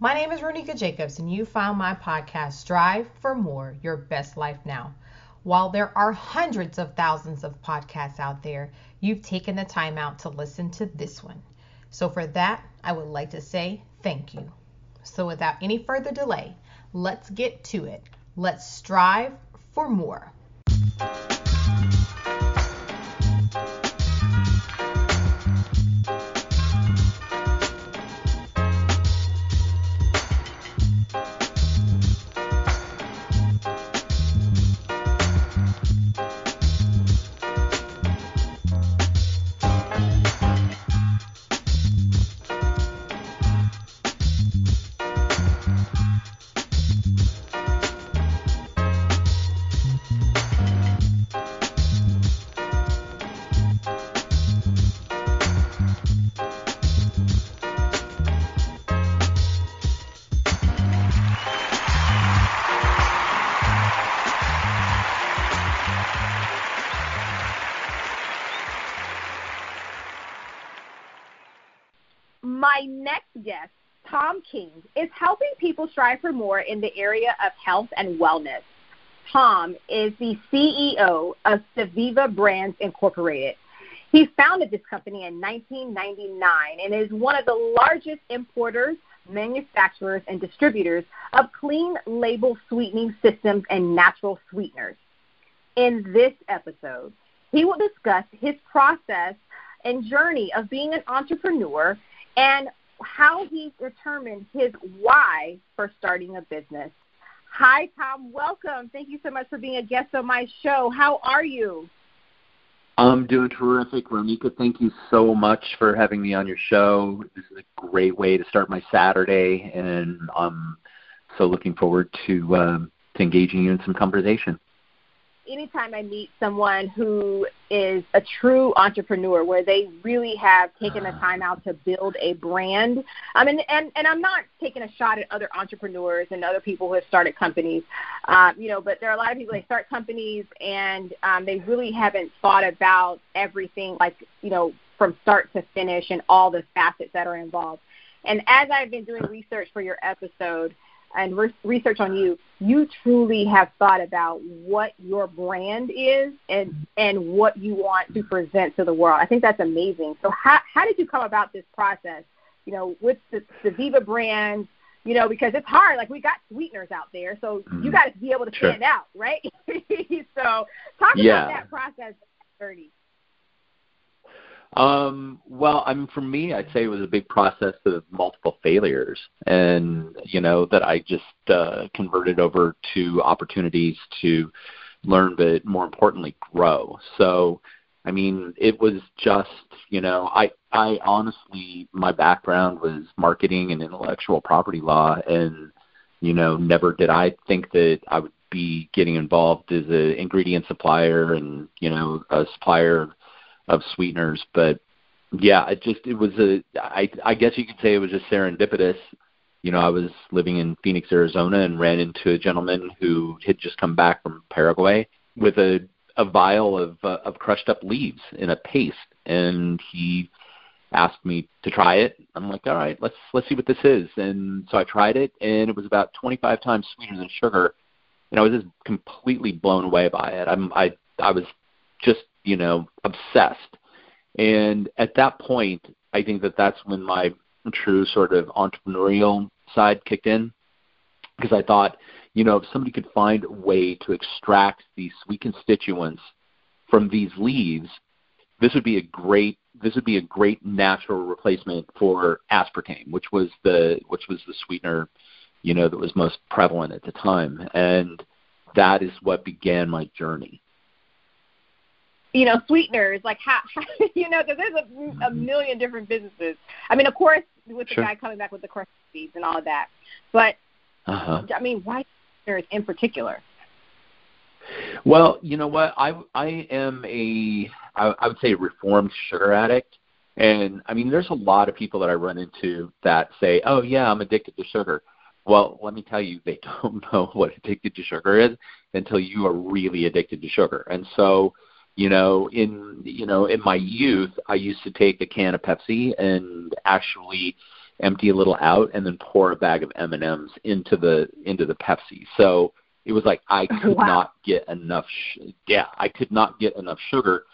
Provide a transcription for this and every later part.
My name is Ronika Jacobs, and you found my podcast, Strive for More Your Best Life Now. While there are hundreds of thousands of podcasts out there, you've taken the time out to listen to this one. So, for that, I would like to say thank you. So, without any further delay, let's get to it. Let's strive for more. My next guest, Thom King, is helping people strive for more in the area of health and wellness. Thom is the CEO of Steviva Brands Incorporated. He founded this company in 1999 and is one of the largest importers, manufacturers, and distributors of clean label sweetening systems and natural sweeteners. In this episode, he will discuss his process and journey of being an entrepreneur and how he determined his why for starting a business. Hi, Thom. Welcome. Thank you so much for being a guest on my show. How are you? I'm doing terrific, Ronika. Thank you so much for having me on your show. This is a great way to start my Saturday, and I'm so looking forward to um, to engaging you in some conversation anytime I meet someone who is a true entrepreneur, where they really have taken the time out to build a brand. I mean, and and I'm not taking a shot at other entrepreneurs and other people who have started companies, um, you know, but there are a lot of people they start companies and um, they really haven't thought about everything, like you know, from start to finish and all the facets that are involved. And as I've been doing research for your episode and re- research on you, you truly have thought about what your brand is and and what you want to present to the world. I think that's amazing. So how how did you come about this process? You know, with the, Steviva brand, you know, because it's hard. Like we got sweeteners out there, so mm-hmm. you got to be able to stand out, right? so talk yeah. about that process, Thirty. Um, well, I mean, for me, I'd say it was a big process of multiple failures, and you know that I just uh, converted over to opportunities to learn, but more importantly, grow. So, I mean, it was just you know, I I honestly, my background was marketing and intellectual property law, and you know, never did I think that I would be getting involved as an ingredient supplier and you know a supplier of sweeteners. But yeah, it just it was a I I guess you could say it was just serendipitous. You know, I was living in Phoenix, Arizona, and ran into a gentleman who had just come back from Paraguay with a a vial of uh, of crushed up leaves in a paste, and he asked me to try it. I'm like, all right, let's let's see what this is. And so I tried it, and it was about 25 times sweeter than sugar. And I was just completely blown away by it. I'm I I was just you know, obsessed. And at that point, I think that that's when my true sort of entrepreneurial side kicked in because I thought, you know, if somebody could find a way to extract these sweet constituents from these leaves, this would be a great this would be a great natural replacement for aspartame, which was the which was the sweetener, you know, that was most prevalent at the time. And that is what began my journey you know, sweeteners, like how, how you know, because there's a, a mm-hmm. million different businesses. I mean, of course, with the sure. guy coming back with the crushed seeds and all of that, but uh-huh. I mean, why sweeteners in particular? Well, you know what, I I am a I, I would say a reformed sugar addict, and I mean, there's a lot of people that I run into that say, "Oh yeah, I'm addicted to sugar." Well, let me tell you, they don't know what addicted to sugar is until you are really addicted to sugar, and so you know in you know in my youth i used to take a can of pepsi and actually empty a little out, and then pour a bag of M and M's into the into the Pepsi. So it was like I could wow. not get enough. Sh- yeah, I could not get enough sugar.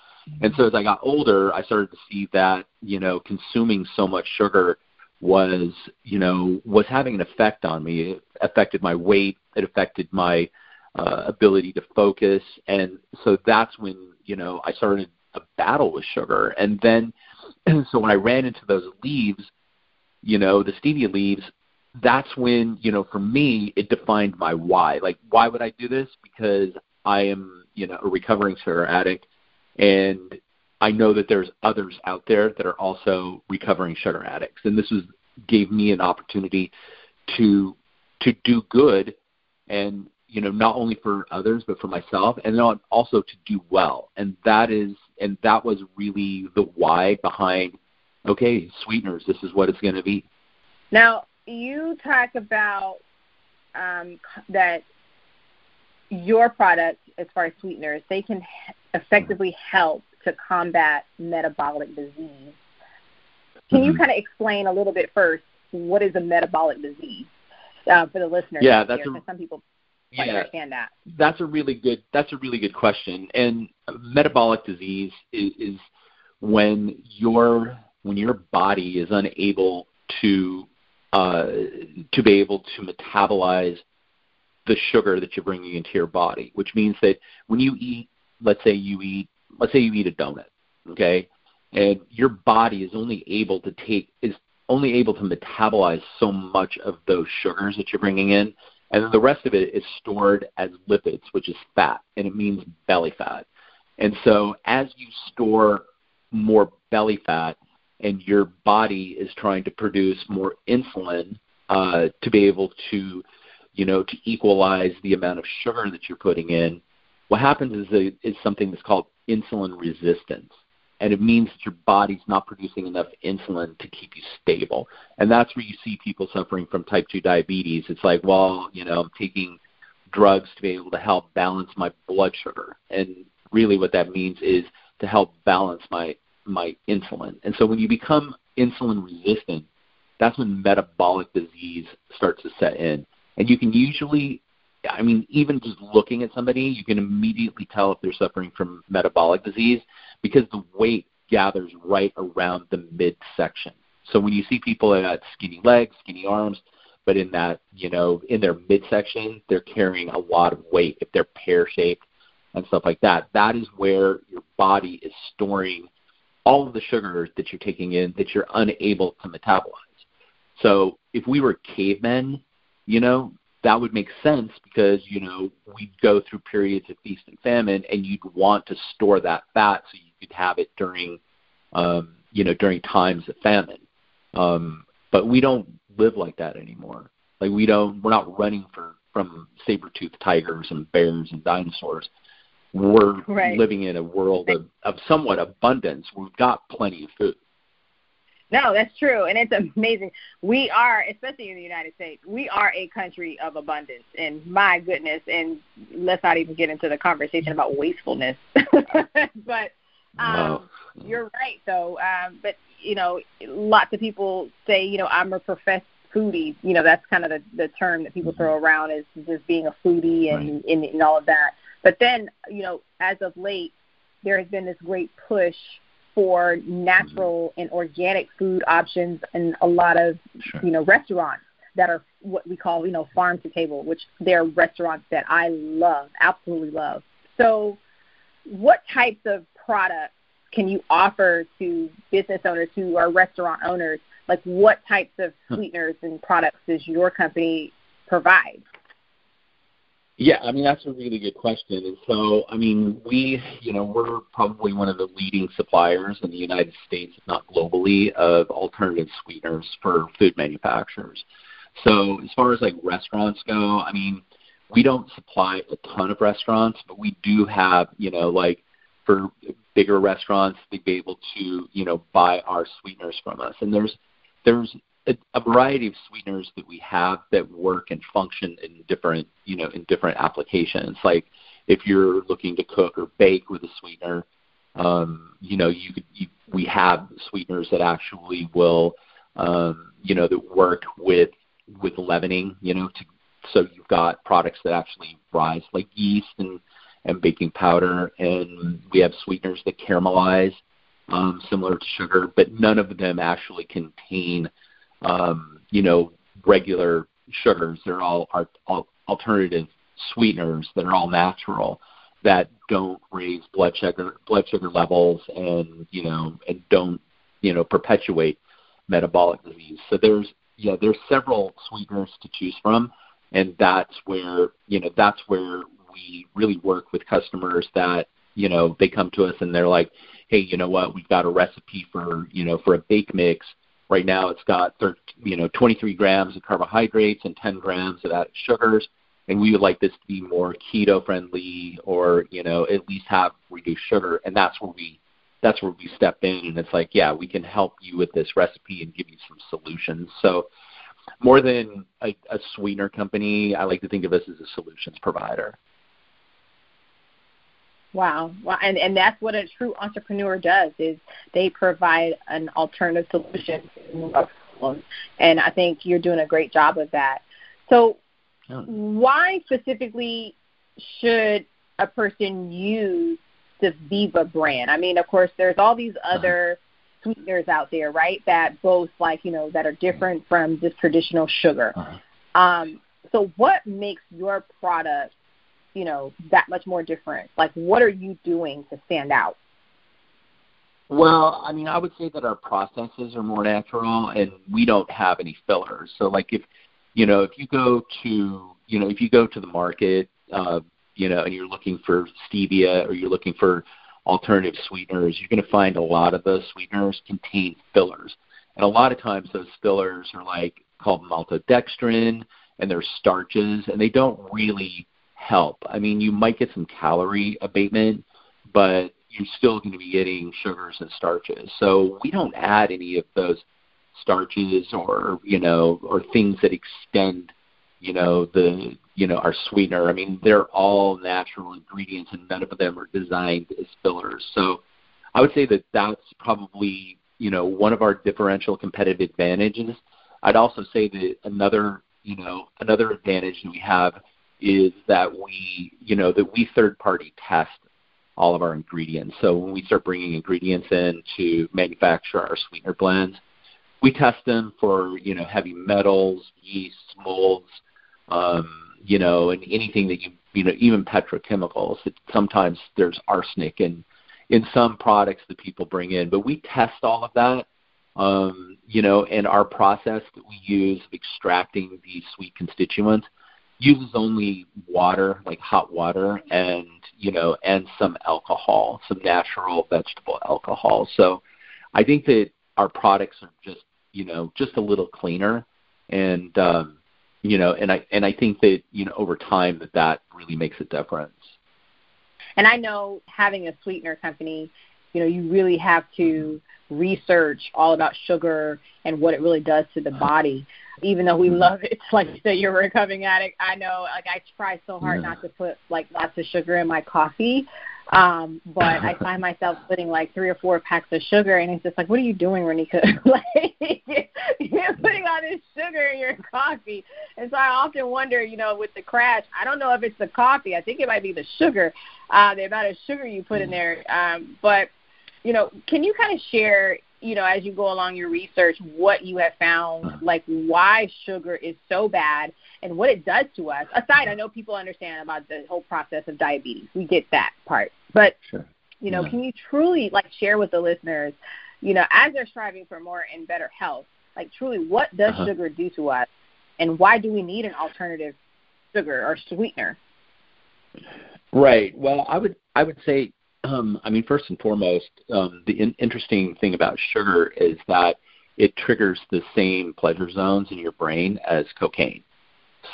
And so as I got older, I started to see that you know consuming so much sugar was you know was having an effect on me. It affected my weight. It affected my uh, ability to focus, and so that's when you know I started a battle with sugar. And then so when I ran into those leaves, you know, the stevia leaves, that's when you know for me it defined my why. Like why would I do this? Because I am you know a recovering sugar addict, and I know that there's others out there that are also recovering sugar addicts, and this was gave me an opportunity to to do good and you know not only for others but for myself and then also to do well and that is and that was really the why behind okay sweeteners this is what it's going to be now you talk about um, that your product as far as sweeteners they can effectively help to combat metabolic disease can mm-hmm. you kind of explain a little bit first what is a metabolic disease uh, for the listeners? Yeah, that's a, some people yeah, understand that. That's a really good. That's a really good question. And metabolic disease is, is when your when your body is unable to uh, to be able to metabolize the sugar that you're bringing into your body, which means that when you eat, let's say you eat, let's say you eat a donut, okay, and your body is only able to take is only able to metabolize so much of those sugars that you're bringing in, and then the rest of it is stored as lipids, which is fat, and it means belly fat. And so as you store more belly fat, and your body is trying to produce more insulin uh, to be able to, you know, to equalize the amount of sugar that you're putting in, what happens is, a, is something that's called insulin resistance and it means that your body's not producing enough insulin to keep you stable. And that's where you see people suffering from type 2 diabetes. It's like, well, you know, I'm taking drugs to be able to help balance my blood sugar. And really what that means is to help balance my my insulin. And so when you become insulin resistant, that's when metabolic disease starts to set in. And you can usually I mean, even just looking at somebody, you can immediately tell if they're suffering from metabolic disease because the weight gathers right around the midsection. So when you see people that got skinny legs, skinny arms, but in that, you know, in their midsection, they're carrying a lot of weight if they're pear shaped and stuff like that. That is where your body is storing all of the sugars that you're taking in that you're unable to metabolize. So if we were cavemen, you know, that would make sense because you know we'd go through periods of feast and famine, and you'd want to store that fat so you could have it during um, you know during times of famine. Um, but we don't live like that anymore. Like we don't, we're not running for from saber-toothed tigers and bears and dinosaurs. We're right. living in a world of, of somewhat abundance. We've got plenty of food. No, that's true, and it's amazing. We are, especially in the United States, we are a country of abundance. And my goodness, and let's not even get into the conversation about wastefulness. but um, you're right, though. Um, but you know, lots of people say, you know, I'm a professed foodie. You know, that's kind of the the term that people mm-hmm. throw around is just being a foodie and, right. and and all of that. But then, you know, as of late, there has been this great push for natural and organic food options in a lot of sure. you know restaurants that are what we call you know farm to table, which they're restaurants that I love, absolutely love. So, what types of products can you offer to business owners who are restaurant owners? Like, what types of sweeteners and products does your company provide? Yeah, I mean that's a really good question. And so, I mean, we, you know, we're probably one of the leading suppliers in the United States, if not globally, of alternative sweeteners for food manufacturers. So, as far as like restaurants go, I mean, we don't supply a ton of restaurants, but we do have, you know, like for bigger restaurants they'd be able to, you know, buy our sweeteners from us. And there's there's a, a variety of sweeteners that we have that work and function in different, you know, in different applications. Like if you're looking to cook or bake with a sweetener, um, you know, you, you we have sweeteners that actually will um, you know, that work with with leavening, you know, to so you've got products that actually rise like yeast and and baking powder, and we have sweeteners that caramelize, um, similar to sugar, but none of them actually contain, um, you know, regular sugars. They're all, are, all alternative sweeteners that are all natural that don't raise blood sugar blood sugar levels and you know and don't you know perpetuate metabolic disease. So there's yeah there's several sweeteners to choose from, and that's where you know that's where we really work with customers that you know they come to us and they're like, hey, you know what, we've got a recipe for you know for a bake mix. Right now, it's got 13, you know 23 grams of carbohydrates and 10 grams of added sugars and we would like this to be more keto friendly or you know at least have reduced sugar and that's where we that's where we step in and it's like yeah we can help you with this recipe and give you some solutions. So more than a, a sweetener company i like to think of us as a solutions provider Wow. Well, and, and that's what a true entrepreneur does is they provide an alternative solution to a problem. And I think you're doing a great job of that. So why specifically should a person use the Viva brand? I mean, of course, there's all these uh-huh. other uh-huh. sweeteners out there, right? That both like you know that are different from just traditional sugar. Uh-huh. Um, so, what makes your product, you know, that much more different? Like, what are you doing to stand out? Well, I mean, I would say that our processes are more natural, and we don't have any fillers. So, like, if you know, if you go to, you know, if you go to the market, uh, you know, and you're looking for stevia or you're looking for alternative sweeteners, you're going to find a lot of those sweeteners contain fillers. And a lot of times those fillers are like called maltodextrin and they're starches and they don't really help. I mean, you might get some calorie abatement, but you're still going to be getting sugars and starches. So we don't add any of those starches or you know or things that extend you know the you know our sweetener. I mean they're all natural ingredients and none of them are designed as fillers. So I would say that that's probably you know one of our differential competitive advantages. I'd also say that another you know another advantage that we have is that we you know that we third party test all of our ingredients. So when we start bringing ingredients in to manufacture our sweetener blends, we test them for you know heavy metals, yeast, molds, um, you know, and anything that you you know even petrochemicals. It, sometimes there's arsenic in in some products that people bring in, but we test all of that. Um, you know, and our process that we use of extracting these sweet constituents uses only water, like hot water, and you know, and some alcohol, some natural vegetable alcohol. So, I think that our products are just you know just a little cleaner and um you know and i and i think that you know over time that that really makes a difference. And i know having a sweetener company you know you really have to research all about sugar and what it really does to the body even though we mm-hmm. love it like you said you're a recovering addict i know like i try so hard yeah. not to put like lots of sugar in my coffee um, but I find myself putting like three or four packs of sugar, and it's just like, what are you doing, Ronika? like, you're putting all this sugar in your coffee. And so I often wonder, you know, with the crash, I don't know if it's the coffee. I think it might be the sugar, uh, the amount of sugar you put in there. Um, but, you know, can you kind of share, you know, as you go along your research, what you have found, like why sugar is so bad and what it does to us. Aside, I know people understand about the whole process of diabetes. We get that part. But sure. you know, yeah. can you truly like share with the listeners, you know, as they're striving for more and better health, like truly what does uh-huh. sugar do to us and why do we need an alternative sugar or sweetener? Right. Well, I would I would say um, I mean, first and foremost, um, the in- interesting thing about sugar is that it triggers the same pleasure zones in your brain as cocaine.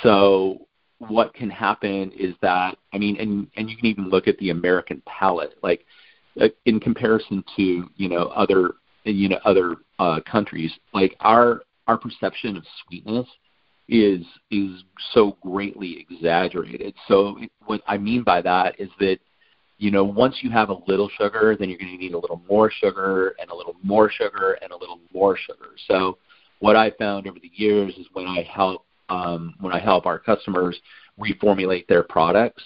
So what can happen is that I mean, and and you can even look at the American palate, like uh, in comparison to you know other you know other uh, countries, like our our perception of sweetness is is so greatly exaggerated. So what I mean by that is that you know once you have a little sugar, then you're going to need a little more sugar and a little more sugar and a little more sugar. So what I found over the years is when I help um, when I help our customers reformulate their products,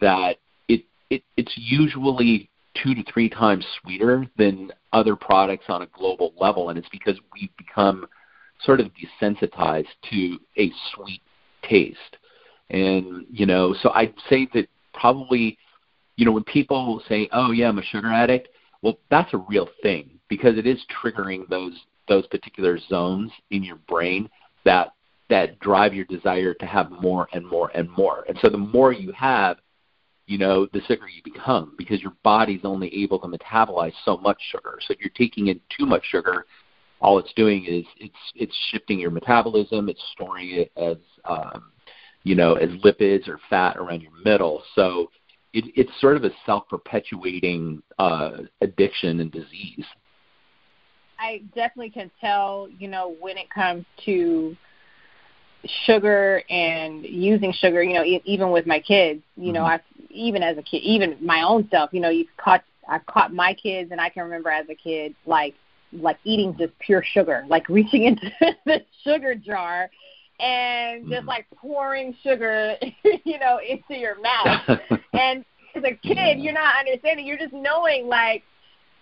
that it, it it's usually two to three times sweeter than other products on a global level, and it's because we've become sort of desensitized to a sweet taste. And you know, so I'd say that probably, you know, when people say, "Oh yeah, I'm a sugar addict," well, that's a real thing because it is triggering those those particular zones in your brain that that drive your desire to have more and more and more. And so the more you have, you know, the sicker you become because your body's only able to metabolize so much sugar. So if you're taking in too much sugar, all it's doing is it's it's shifting your metabolism, it's storing it as um, you know as lipids or fat around your middle. So it, it's sort of a self-perpetuating uh, addiction and disease. I definitely can tell, you know, when it comes to sugar and using sugar, you know, e- even with my kids, you mm-hmm. know, I even as a kid, even my own self, you know, you've caught I've caught my kids and I can remember as a kid like like eating just pure sugar, like reaching into the sugar jar and just mm-hmm. like pouring sugar, you know, into your mouth. and as a kid, you're not understanding. You're just knowing like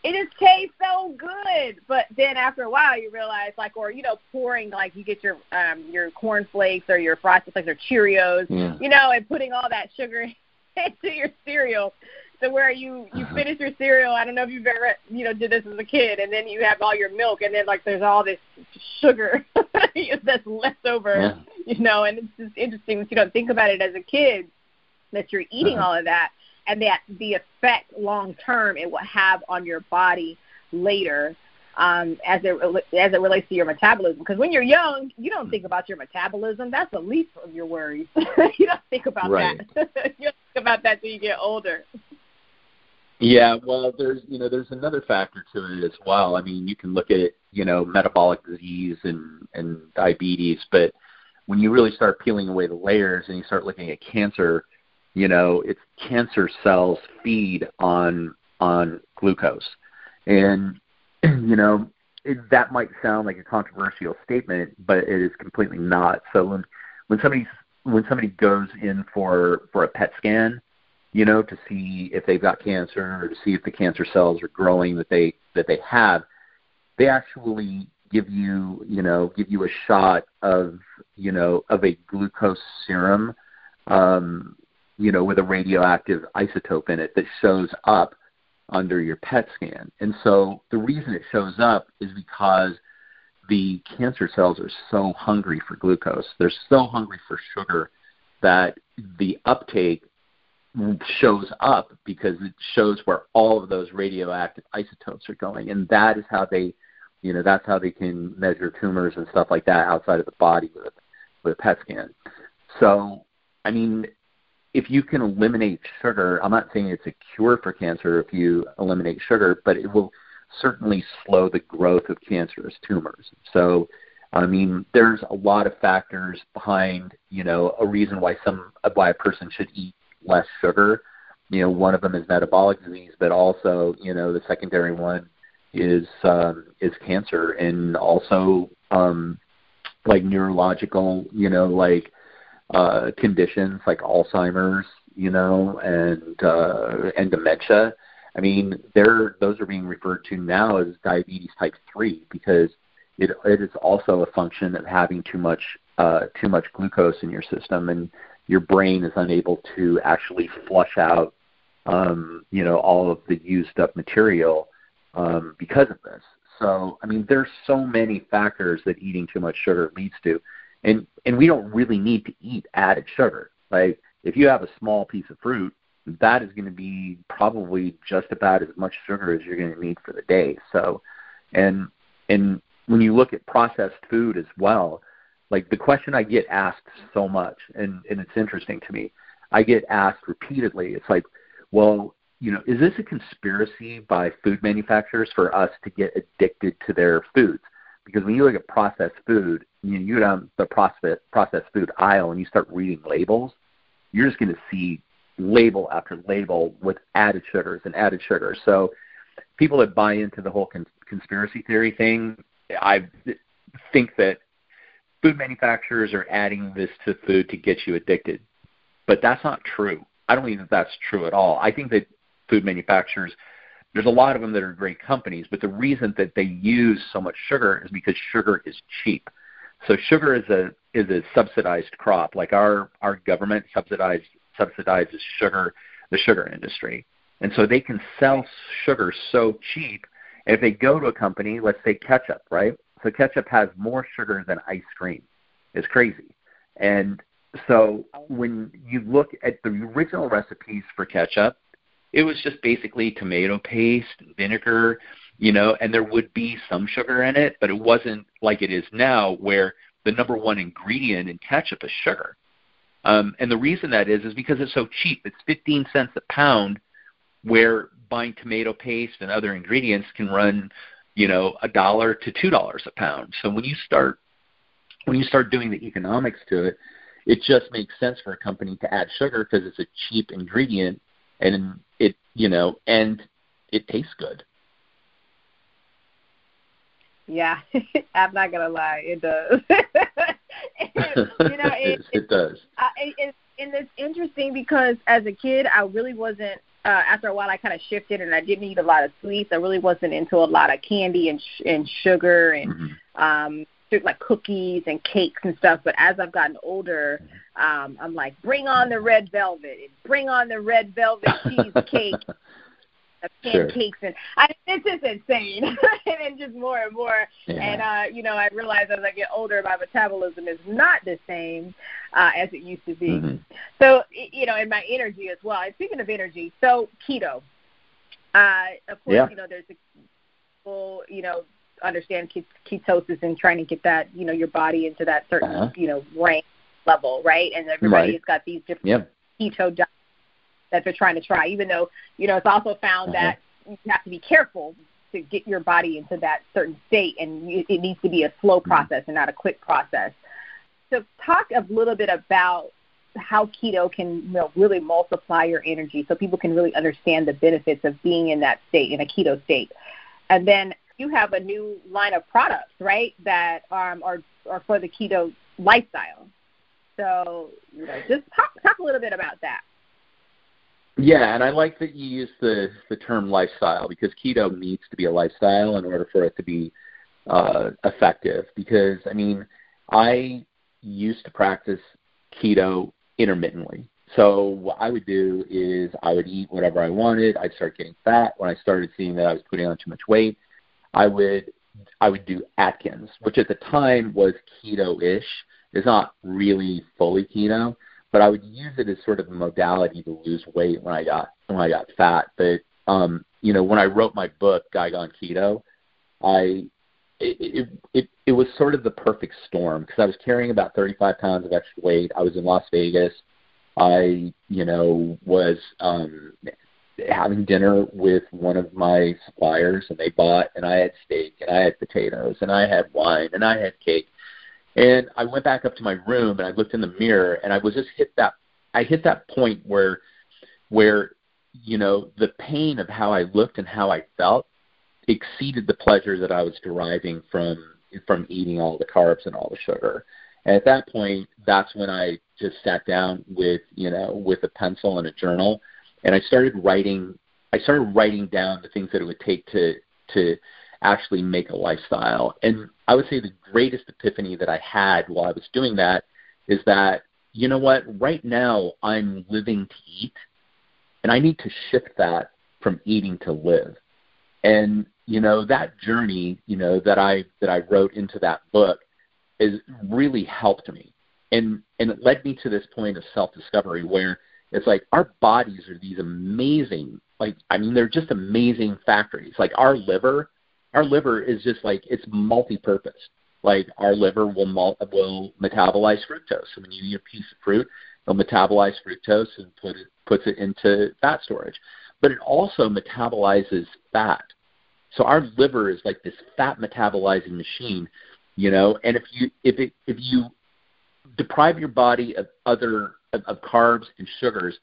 it just tastes so good. But then after a while, you realize like, or you know, pouring like you get your um your corn flakes or your frosted flakes or Cheerios, yeah. you know, and putting all that sugar into your cereal. So where you you uh-huh. finish your cereal, I don't know if you've ever you know did this as a kid, and then you have all your milk, and then like there's all this sugar that's left over, yeah. you know, and it's just interesting that you don't think about it as a kid that you're eating uh-huh. all of that, and that the effect long term it will have on your body later um, as it as it relates to your metabolism. Because when you're young, you don't think about your metabolism. That's the least of your worries. you don't think about right. that. you don't think about that till you get older. Yeah, well, there's you know there's another factor to it as well. I mean, you can look at you know metabolic disease and and diabetes, but when you really start peeling away the layers and you start looking at cancer, you know, it's cancer cells feed on on glucose, and you know it, that might sound like a controversial statement, but it is completely not. So when when somebody when somebody goes in for for a PET scan, you know, to see if they've got cancer or to see if the cancer cells are growing that they that they have, they actually give you you know give you a shot of you know of a glucose serum um, you know, with a radioactive isotope in it that shows up under your PET scan. And so the reason it shows up is because the cancer cells are so hungry for glucose. They're so hungry for sugar that the uptake shows up because it shows where all of those radioactive isotopes are going. And that is how they, you know, that's how they can measure tumors and stuff like that outside of the body with, with a PET scan. So, I mean, if you can eliminate sugar, I'm not saying it's a cure for cancer if you eliminate sugar, but it will certainly slow the growth of cancerous tumors. So, I mean, there's a lot of factors behind, you know, a reason why some why a person should eat less sugar. You know, one of them is metabolic disease, but also, you know, the secondary one is um, is cancer, and also um, like neurological, you know, like uh, conditions like Alzheimer's, you know, and uh, and dementia. I mean, they're those are being referred to now as diabetes type three because it it is also a function of having too much uh, too much glucose in your system, and your brain is unable to actually flush out, um, you know, all of the used up material um, because of this. So, I mean, there's so many factors that eating too much sugar leads to and and we don't really need to eat added sugar. Like if you have a small piece of fruit, that is going to be probably just about as much sugar as you're going to need for the day. So, and and when you look at processed food as well, like the question I get asked so much, and and it's interesting to me. I get asked repeatedly. It's like, well, you know, is this a conspiracy by food manufacturers for us to get addicted to their foods? Because when you look at processed food, you, know, you go down the processed processed food aisle and you start reading labels, you're just going to see label after label with added sugars and added sugars. So people that buy into the whole con- conspiracy theory thing, I think that food manufacturers are adding this to food to get you addicted. But that's not true. I don't think that that's true at all. I think that food manufacturers, there's a lot of them that are great companies, but the reason that they use so much sugar is because sugar is cheap. So sugar is a is a subsidized crop. Like our our government subsidized subsidizes sugar, the sugar industry, and so they can sell sugar so cheap. And if they go to a company, let's say ketchup, right? So ketchup has more sugar than ice cream. It's crazy. And so when you look at the original recipes for ketchup, it was just basically tomato paste, vinegar, you know, and there would be some sugar in it, but it wasn't like it is now where the number one ingredient in ketchup is sugar. Um, and the reason that is is because it's so cheap. It's 15 cents a pound, where buying tomato paste and other ingredients can run you know, a dollar to two dollars a pound. So when you start when you start doing the economics to it, it just makes sense for a company to add sugar because it's a cheap ingredient and it you know and it tastes good. Yeah, I'm not gonna lie, it does. you know, it, it, it does. Uh, it, and it's interesting because as a kid, I really wasn't uh, after a while, I kind of shifted, and I didn't eat a lot of sweets. I really wasn't into a lot of candy and sh- and sugar and mm-hmm. um, like cookies and cakes and stuff. But as I've gotten older, um, I'm like, bring on the red velvet, bring on the red velvet cheesecake. pancakes sure. and I it's just insane and then just more and more yeah. and uh you know I realize as I get older my metabolism is not the same uh as it used to be mm-hmm. so you know and my energy as well and speaking of energy so keto uh of course yeah. you know there's a full you know understand ketosis and trying to get that you know your body into that certain uh-huh. you know rank level right and everybody right. has got these different yeah. keto diets that they're trying to try, even though, you know, it's also found mm-hmm. that you have to be careful to get your body into that certain state and you, it needs to be a slow mm-hmm. process and not a quick process. So talk a little bit about how keto can you know, really multiply your energy so people can really understand the benefits of being in that state, in a keto state. And then you have a new line of products, right, that um, are, are for the keto lifestyle. So, you know, just talk, talk a little bit about that. Yeah, and I like that you use the the term lifestyle because keto needs to be a lifestyle in order for it to be uh, effective. Because I mean, I used to practice keto intermittently. So what I would do is I would eat whatever I wanted. I'd start getting fat. When I started seeing that I was putting on too much weight, I would I would do Atkins, which at the time was keto-ish. It's not really fully keto, but I would use it as sort of a modality to lose weight when I got when I got fat. But um, you know, when I wrote my book, Guy Gone Keto, I it, it it it was sort of the perfect storm because I was carrying about 35 pounds of extra weight. I was in Las Vegas. I you know was um having dinner with one of my suppliers and they bought and I had steak and I had potatoes and I had wine and I had cake and I went back up to my room and I looked in the mirror and I was just hit that I hit that point where where you know the pain of how I looked and how I felt exceeded the pleasure that I was deriving from from eating all the carbs and all the sugar. And at that point, that's when I just sat down with you know with a pencil and a journal, and I started writing. I started writing down the things that it would take to to actually make a lifestyle. And I would say the greatest epiphany that I had while I was doing that is that, you know what, right now I'm living to eat, and I need to shift that from eating to live. And you know that journey, you know that I that I wrote into that book, is really helped me, and and it led me to this point of self discovery where it's like our bodies are these amazing, like I mean they're just amazing factories. Like our liver our liver is just like it's multi-purpose. Like our liver will mul- will metabolize fructose. So when you eat a piece of fruit, it'll metabolize fructose and put it puts it into fat storage. But it also metabolizes fat. So our liver is like this fat metabolizing machine, you know. And if you if it if you deprive your body of other of, of carbs and sugars,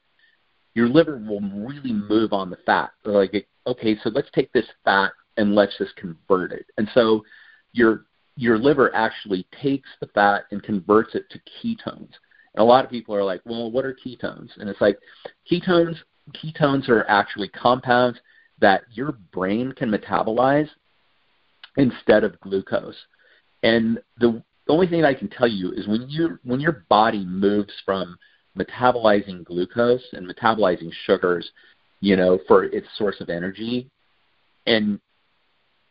your liver will really move on the fat. Like, okay, so let's take this fat and let's just convert it. And so your your liver actually takes the fat and converts it to ketones. And a lot of people are like, well, what are ketones? And it's like ketones ketones are actually compounds that your brain can metabolize instead of glucose. And the only thing I can tell you is when you when your body moves from metabolizing glucose and metabolizing sugars, you know, for its source of energy, and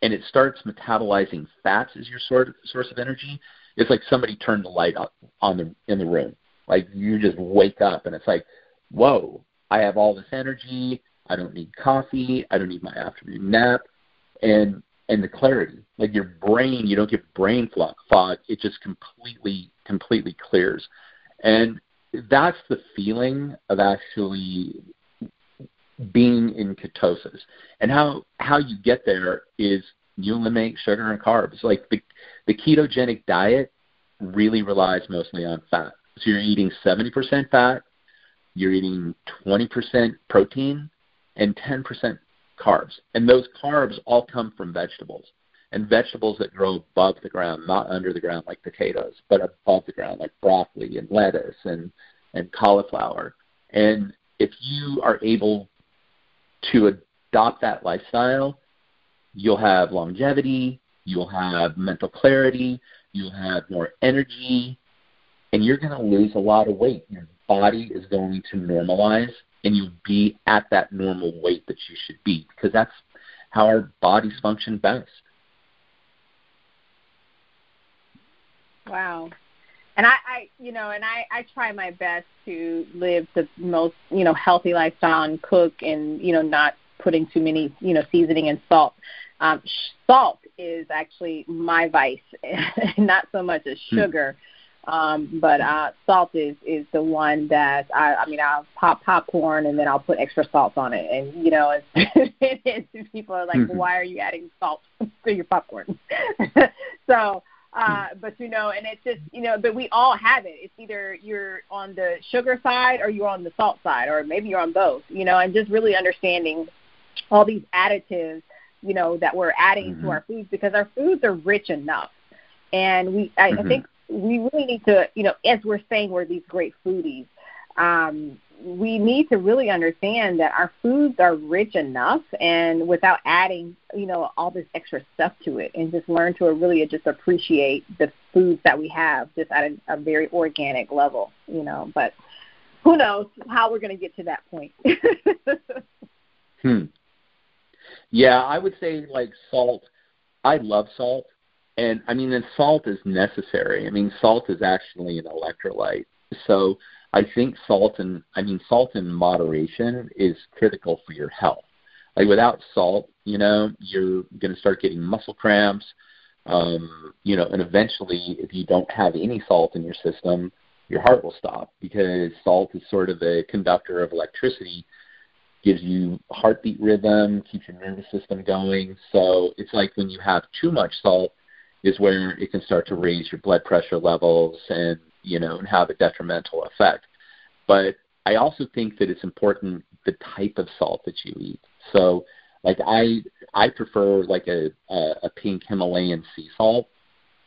and it starts metabolizing fats as your source of energy, it's like somebody turned the light up on the in the room. Like you just wake up and it's like, whoa, I have all this energy. I don't need coffee. I don't need my afternoon nap, and and the clarity, like your brain, you don't get brain fog. It just completely completely clears, and that's the feeling of actually being in ketosis. And how how you get there is you eliminate sugar and carbs. Like the the ketogenic diet really relies mostly on fat. So you're eating 70% fat, you're eating 20% protein, and 10% carbs. And those carbs all come from vegetables. And vegetables that grow above the ground, not under the ground like potatoes, but above the ground like broccoli and lettuce and, and cauliflower. And if you are able to adopt that lifestyle, you'll have longevity, you'll have mental clarity, you'll have more energy, and you're going to lose a lot of weight. Your body is going to normalize, and you'll be at that normal weight that you should be because that's how our bodies function best. Wow. And I, I you know, and I, I try my best to live the most, you know, healthy lifestyle and cook and, you know, not putting too many, you know, seasoning and salt. Um, salt is actually my vice, not so much as hmm. sugar. Um, but uh, salt is is the one that I, I mean I'll pop popcorn and then I'll put extra salt on it, and you know it's, it's people are like, mm-hmm. why are you adding salt to your popcorn? so uh, but you know, and it's just you know, but we all have it. It's either you're on the sugar side or you're on the salt side, or maybe you're on both. You know, and just really understanding all these additives, you know, that we're adding mm-hmm. to our foods because our foods are rich enough, and we I, mm-hmm. I think we really need to, you know, as we're saying, we're these great foodies. Um, we need to really understand that our foods are rich enough and without adding, you know, all this extra stuff to it and just learn to really just appreciate the foods that we have just at a, a very organic level, you know, but who knows how we're going to get to that point. hmm. Yeah, I would say like salt. I love salt. And I mean, and salt is necessary. I mean, salt is actually an electrolyte. So I think salt and I mean salt in moderation is critical for your health. Like without salt, you know, you're going to start getting muscle cramps. Um, you know, and eventually, if you don't have any salt in your system, your heart will stop because salt is sort of a conductor of electricity, gives you heartbeat rhythm, keeps your nervous system going. So it's like when you have too much salt, is where it can start to raise your blood pressure levels and you know, and have a detrimental effect. But I also think that it's important the type of salt that you eat. So, like I I prefer like a a, a pink Himalayan sea salt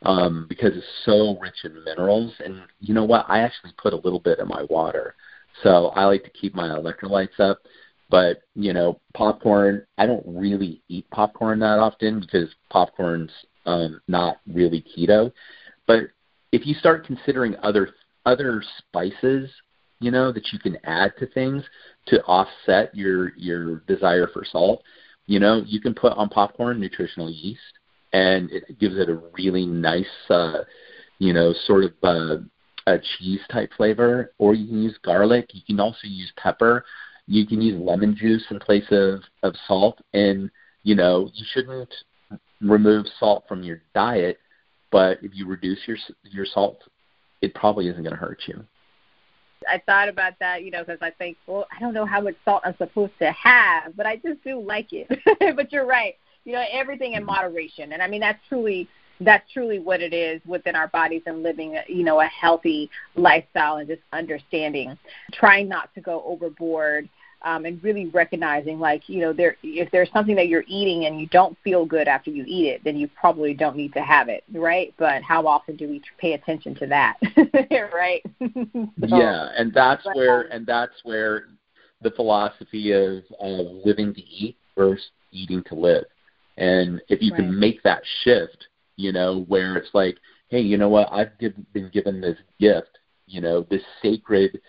um, because it's so rich in minerals. And you know what? I actually put a little bit in my water, so I like to keep my electrolytes up. But you know, popcorn. I don't really eat popcorn that often because popcorn's um, not really keto. But if you start considering other other spices, you know, that you can add to things to offset your your desire for salt, you know, you can put on popcorn nutritional yeast, and it gives it a really nice, uh, you know, sort of uh, a cheese type flavor. Or you can use garlic. You can also use pepper. You can use lemon juice in place of of salt, and you know, you shouldn't remove salt from your diet but if you reduce your your salt, it probably isn't going to hurt you. I thought about that, you know, because I think, well, I don't know how much salt I'm supposed to have, but I just do like it. but you're right, you know, everything in mm-hmm. moderation, and I mean that's truly that's truly what it is within our bodies and living, you know, a healthy lifestyle and just understanding, trying not to go overboard um, and really recognizing like you know there if there's something that you're eating and you don't feel good after you eat it then you probably don't need to have it right? But how often do we pay attention to that right? So, yeah and that's but, where um, and that's where the philosophy of of living to eat versus eating to live. And if you right. can make that shift you know where it's like hey you know what? I've give, been given this gift you know this sacred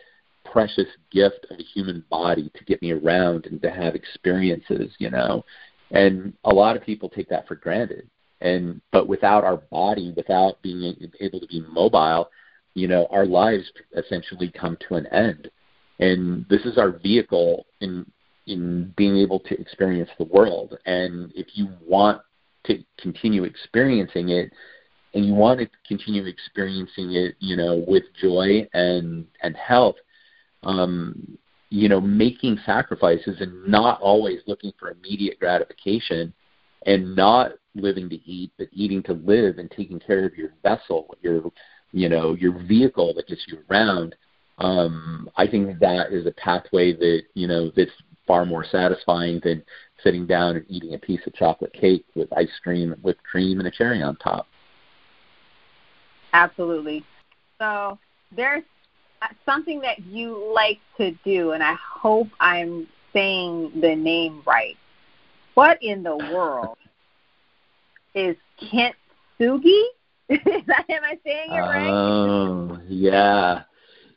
precious gift of a human body to get me around and to have experiences, you know. And a lot of people take that for granted. And but without our body, without being able to be mobile, you know, our lives essentially come to an end. And this is our vehicle in in being able to experience the world. And if you want to continue experiencing it, and you want to continue experiencing it, you know, with joy and and health, um, you know, making sacrifices and not always looking for immediate gratification and not living to eat, but eating to live and taking care of your vessel, your, you know, your vehicle that gets you around. Um, I think that is a pathway that, you know, that's far more satisfying than sitting down and eating a piece of chocolate cake with ice cream, whipped cream, and a cherry on top. Absolutely. So there's Uh, something that you like to do, and I hope I'm saying the name right. What in the world is kintsugi? is that am I saying it right? Oh yeah,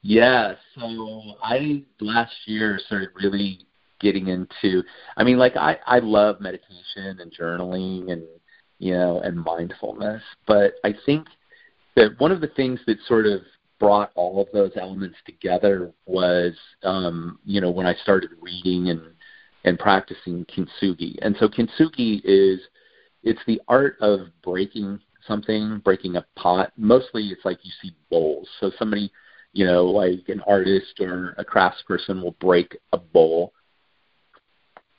yeah. So I last year started really getting into. I mean, like I I love meditation and journaling and you know and mindfulness, but I think that one of the things that sort of brought all of those elements together was um, you know when I started reading and and practicing kintsugi. And so kintsugi is it's the art of breaking something, breaking a pot. Mostly it's like you see bowls. So somebody, you know, like an artist or a craftsperson will break a bowl.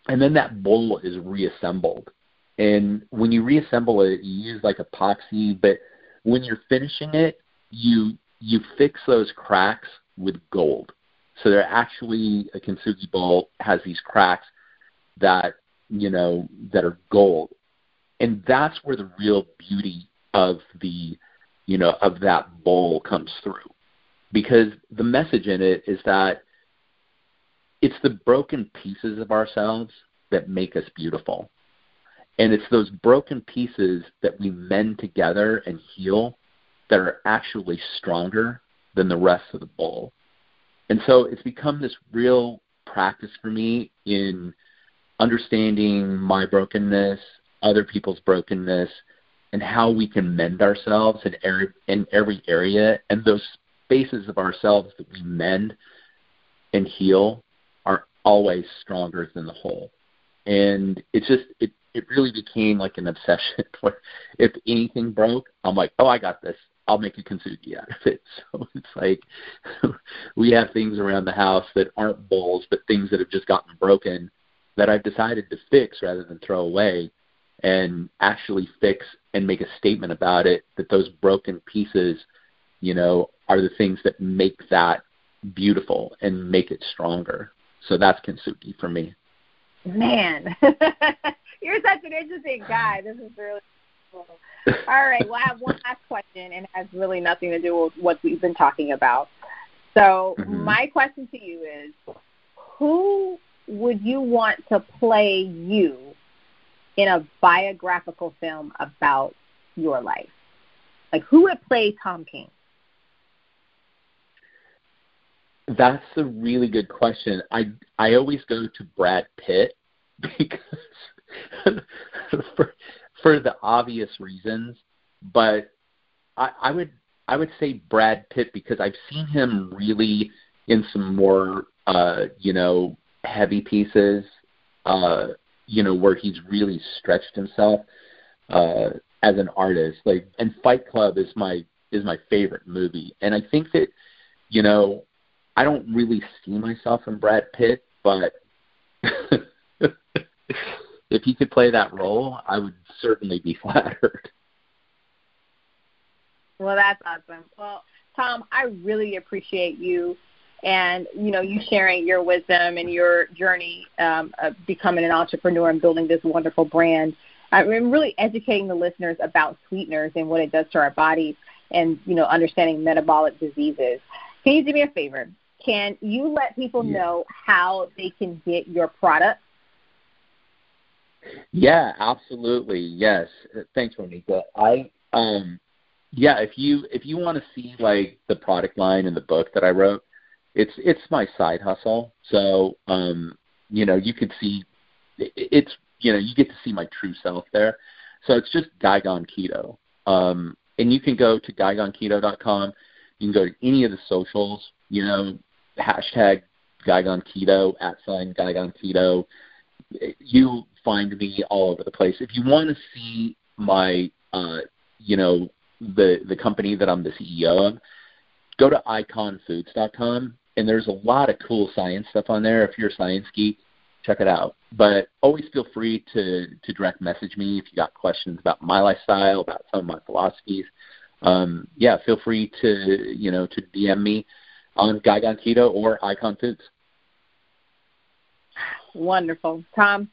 And then that bowl is reassembled. And when you reassemble it, you use like epoxy, but when you're finishing it, you you fix those cracks with gold. So they're actually a kintsugi bowl has these cracks that you know that are gold, and that's where the real beauty of the you know of that bowl comes through, because the message in it is that it's the broken pieces of ourselves that make us beautiful. And it's those broken pieces that we mend together and heal that are actually stronger than the rest of the bowl. And so it's become this real practice for me in understanding my brokenness, other people's brokenness, and how we can mend ourselves in every, in every area. And those spaces of ourselves that we mend and heal are always stronger than the whole. And it's just, it, it really became like an obsession where if anything broke, I'm like, oh, I got this. I'll make a kintsugi out of it. So it's like we have things around the house that aren't bowls, but things that have just gotten broken that I've decided to fix rather than throw away and actually fix and make a statement about it that those broken pieces, you know, are the things that make that beautiful and make it stronger. So that's kintsugi for me. Man, you're such an interesting guy. This is really. All right. Well, I have one last question, and it has really nothing to do with what we've been talking about. So, mm-hmm. my question to you is who would you want to play you in a biographical film about your life? Like, who would play Thom King? That's a really good question. I I always go to Brad Pitt because for for the obvious reasons, but I, I would I would say Brad Pitt because I've seen him really in some more uh, you know heavy pieces, uh, you know where he's really stretched himself uh, as an artist. Like and Fight Club is my is my favorite movie, and I think that you know I don't really see myself in Brad Pitt, but if he could play that role, I would certainly be flattered. Well, that's awesome. Well, Thom, I really appreciate you and you know you sharing your wisdom and your journey um, of becoming an entrepreneur and building this wonderful brand. I'm really educating the listeners about sweeteners and what it does to our bodies, and you know understanding metabolic diseases. Can you do me a favor? Can you let people yeah. know how they can get your product? Yeah, absolutely. Yes. Thanks, Ronika. I um yeah, if you if you want to see like the product line in the book that I wrote, it's it's my side hustle. So um, you know, you could see it's you know, you get to see my true self there. So it's just Guigon Keto. Um, and you can go to GuigonKeto.com. You can go to any of the socials, you know, hashtag Guigon Keto, at sign Guigon Keto. You find me all over the place. If you want to see my, uh, you know, the the company that I'm the CEO of, go to iconfoods.com and there's a lot of cool science stuff on there. If you're a science geek, check it out. But always feel free to to direct message me if you got questions about my lifestyle, about some of my philosophies. Um, yeah, feel free to you know to DM me on Guigon Keto or Icon Foods. Wonderful, Thom.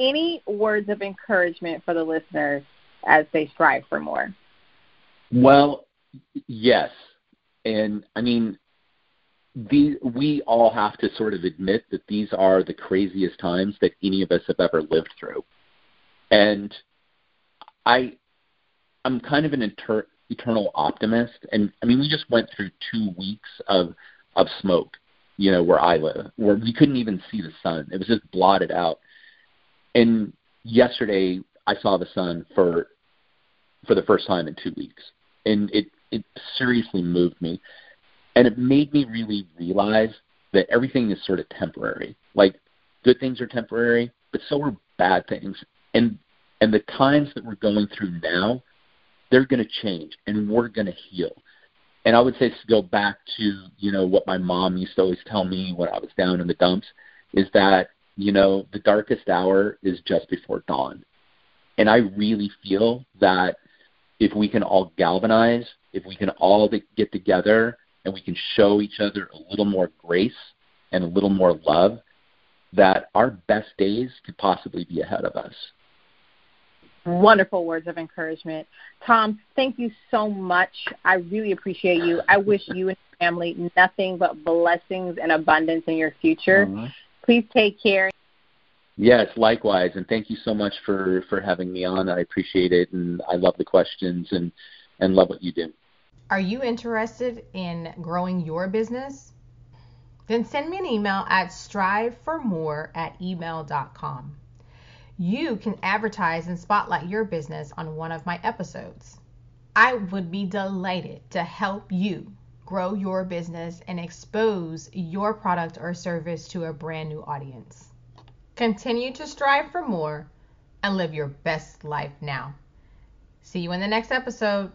Any words of encouragement for the listeners as they strive for more? Well, yes, and I mean the, we all have to sort of admit that these are the craziest times that any of us have ever lived through. And I, I'm kind of an inter, eternal optimist. And I mean, we just went through two weeks of of smoke, you know, where I live, where we couldn't even see the sun. It was just blotted out. And yesterday, I saw the sun for for the first time in two weeks, and it it seriously moved me. And it made me really realize that everything is sort of temporary. Like good things are temporary, but so are bad things. And and the times that we're going through now, they're going to change and we're going to heal. And I would say to go back to, you know, what my mom used to always tell me when I was down in the dumps is that, you know, the darkest hour is just before dawn. And I really feel that if we can all galvanize, if we can all get together and we can show each other a little more grace and a little more love, that our best days could possibly be ahead of us. Wonderful words of encouragement. Thom, thank you so much. I really appreciate you. I wish you and your family nothing but blessings and abundance in your future. Uh-huh. Please take care. Yes, likewise, and thank you so much for for having me on. I appreciate it, and I love the questions and and love what you do. Are you interested in growing your business? Then send me an email at striveformore at email.com. You can advertise and spotlight your business on one of my episodes. I would be delighted to help you grow your business and expose your product or service to a brand new audience. Continue to strive for more and live your best life now. See you in the next episode.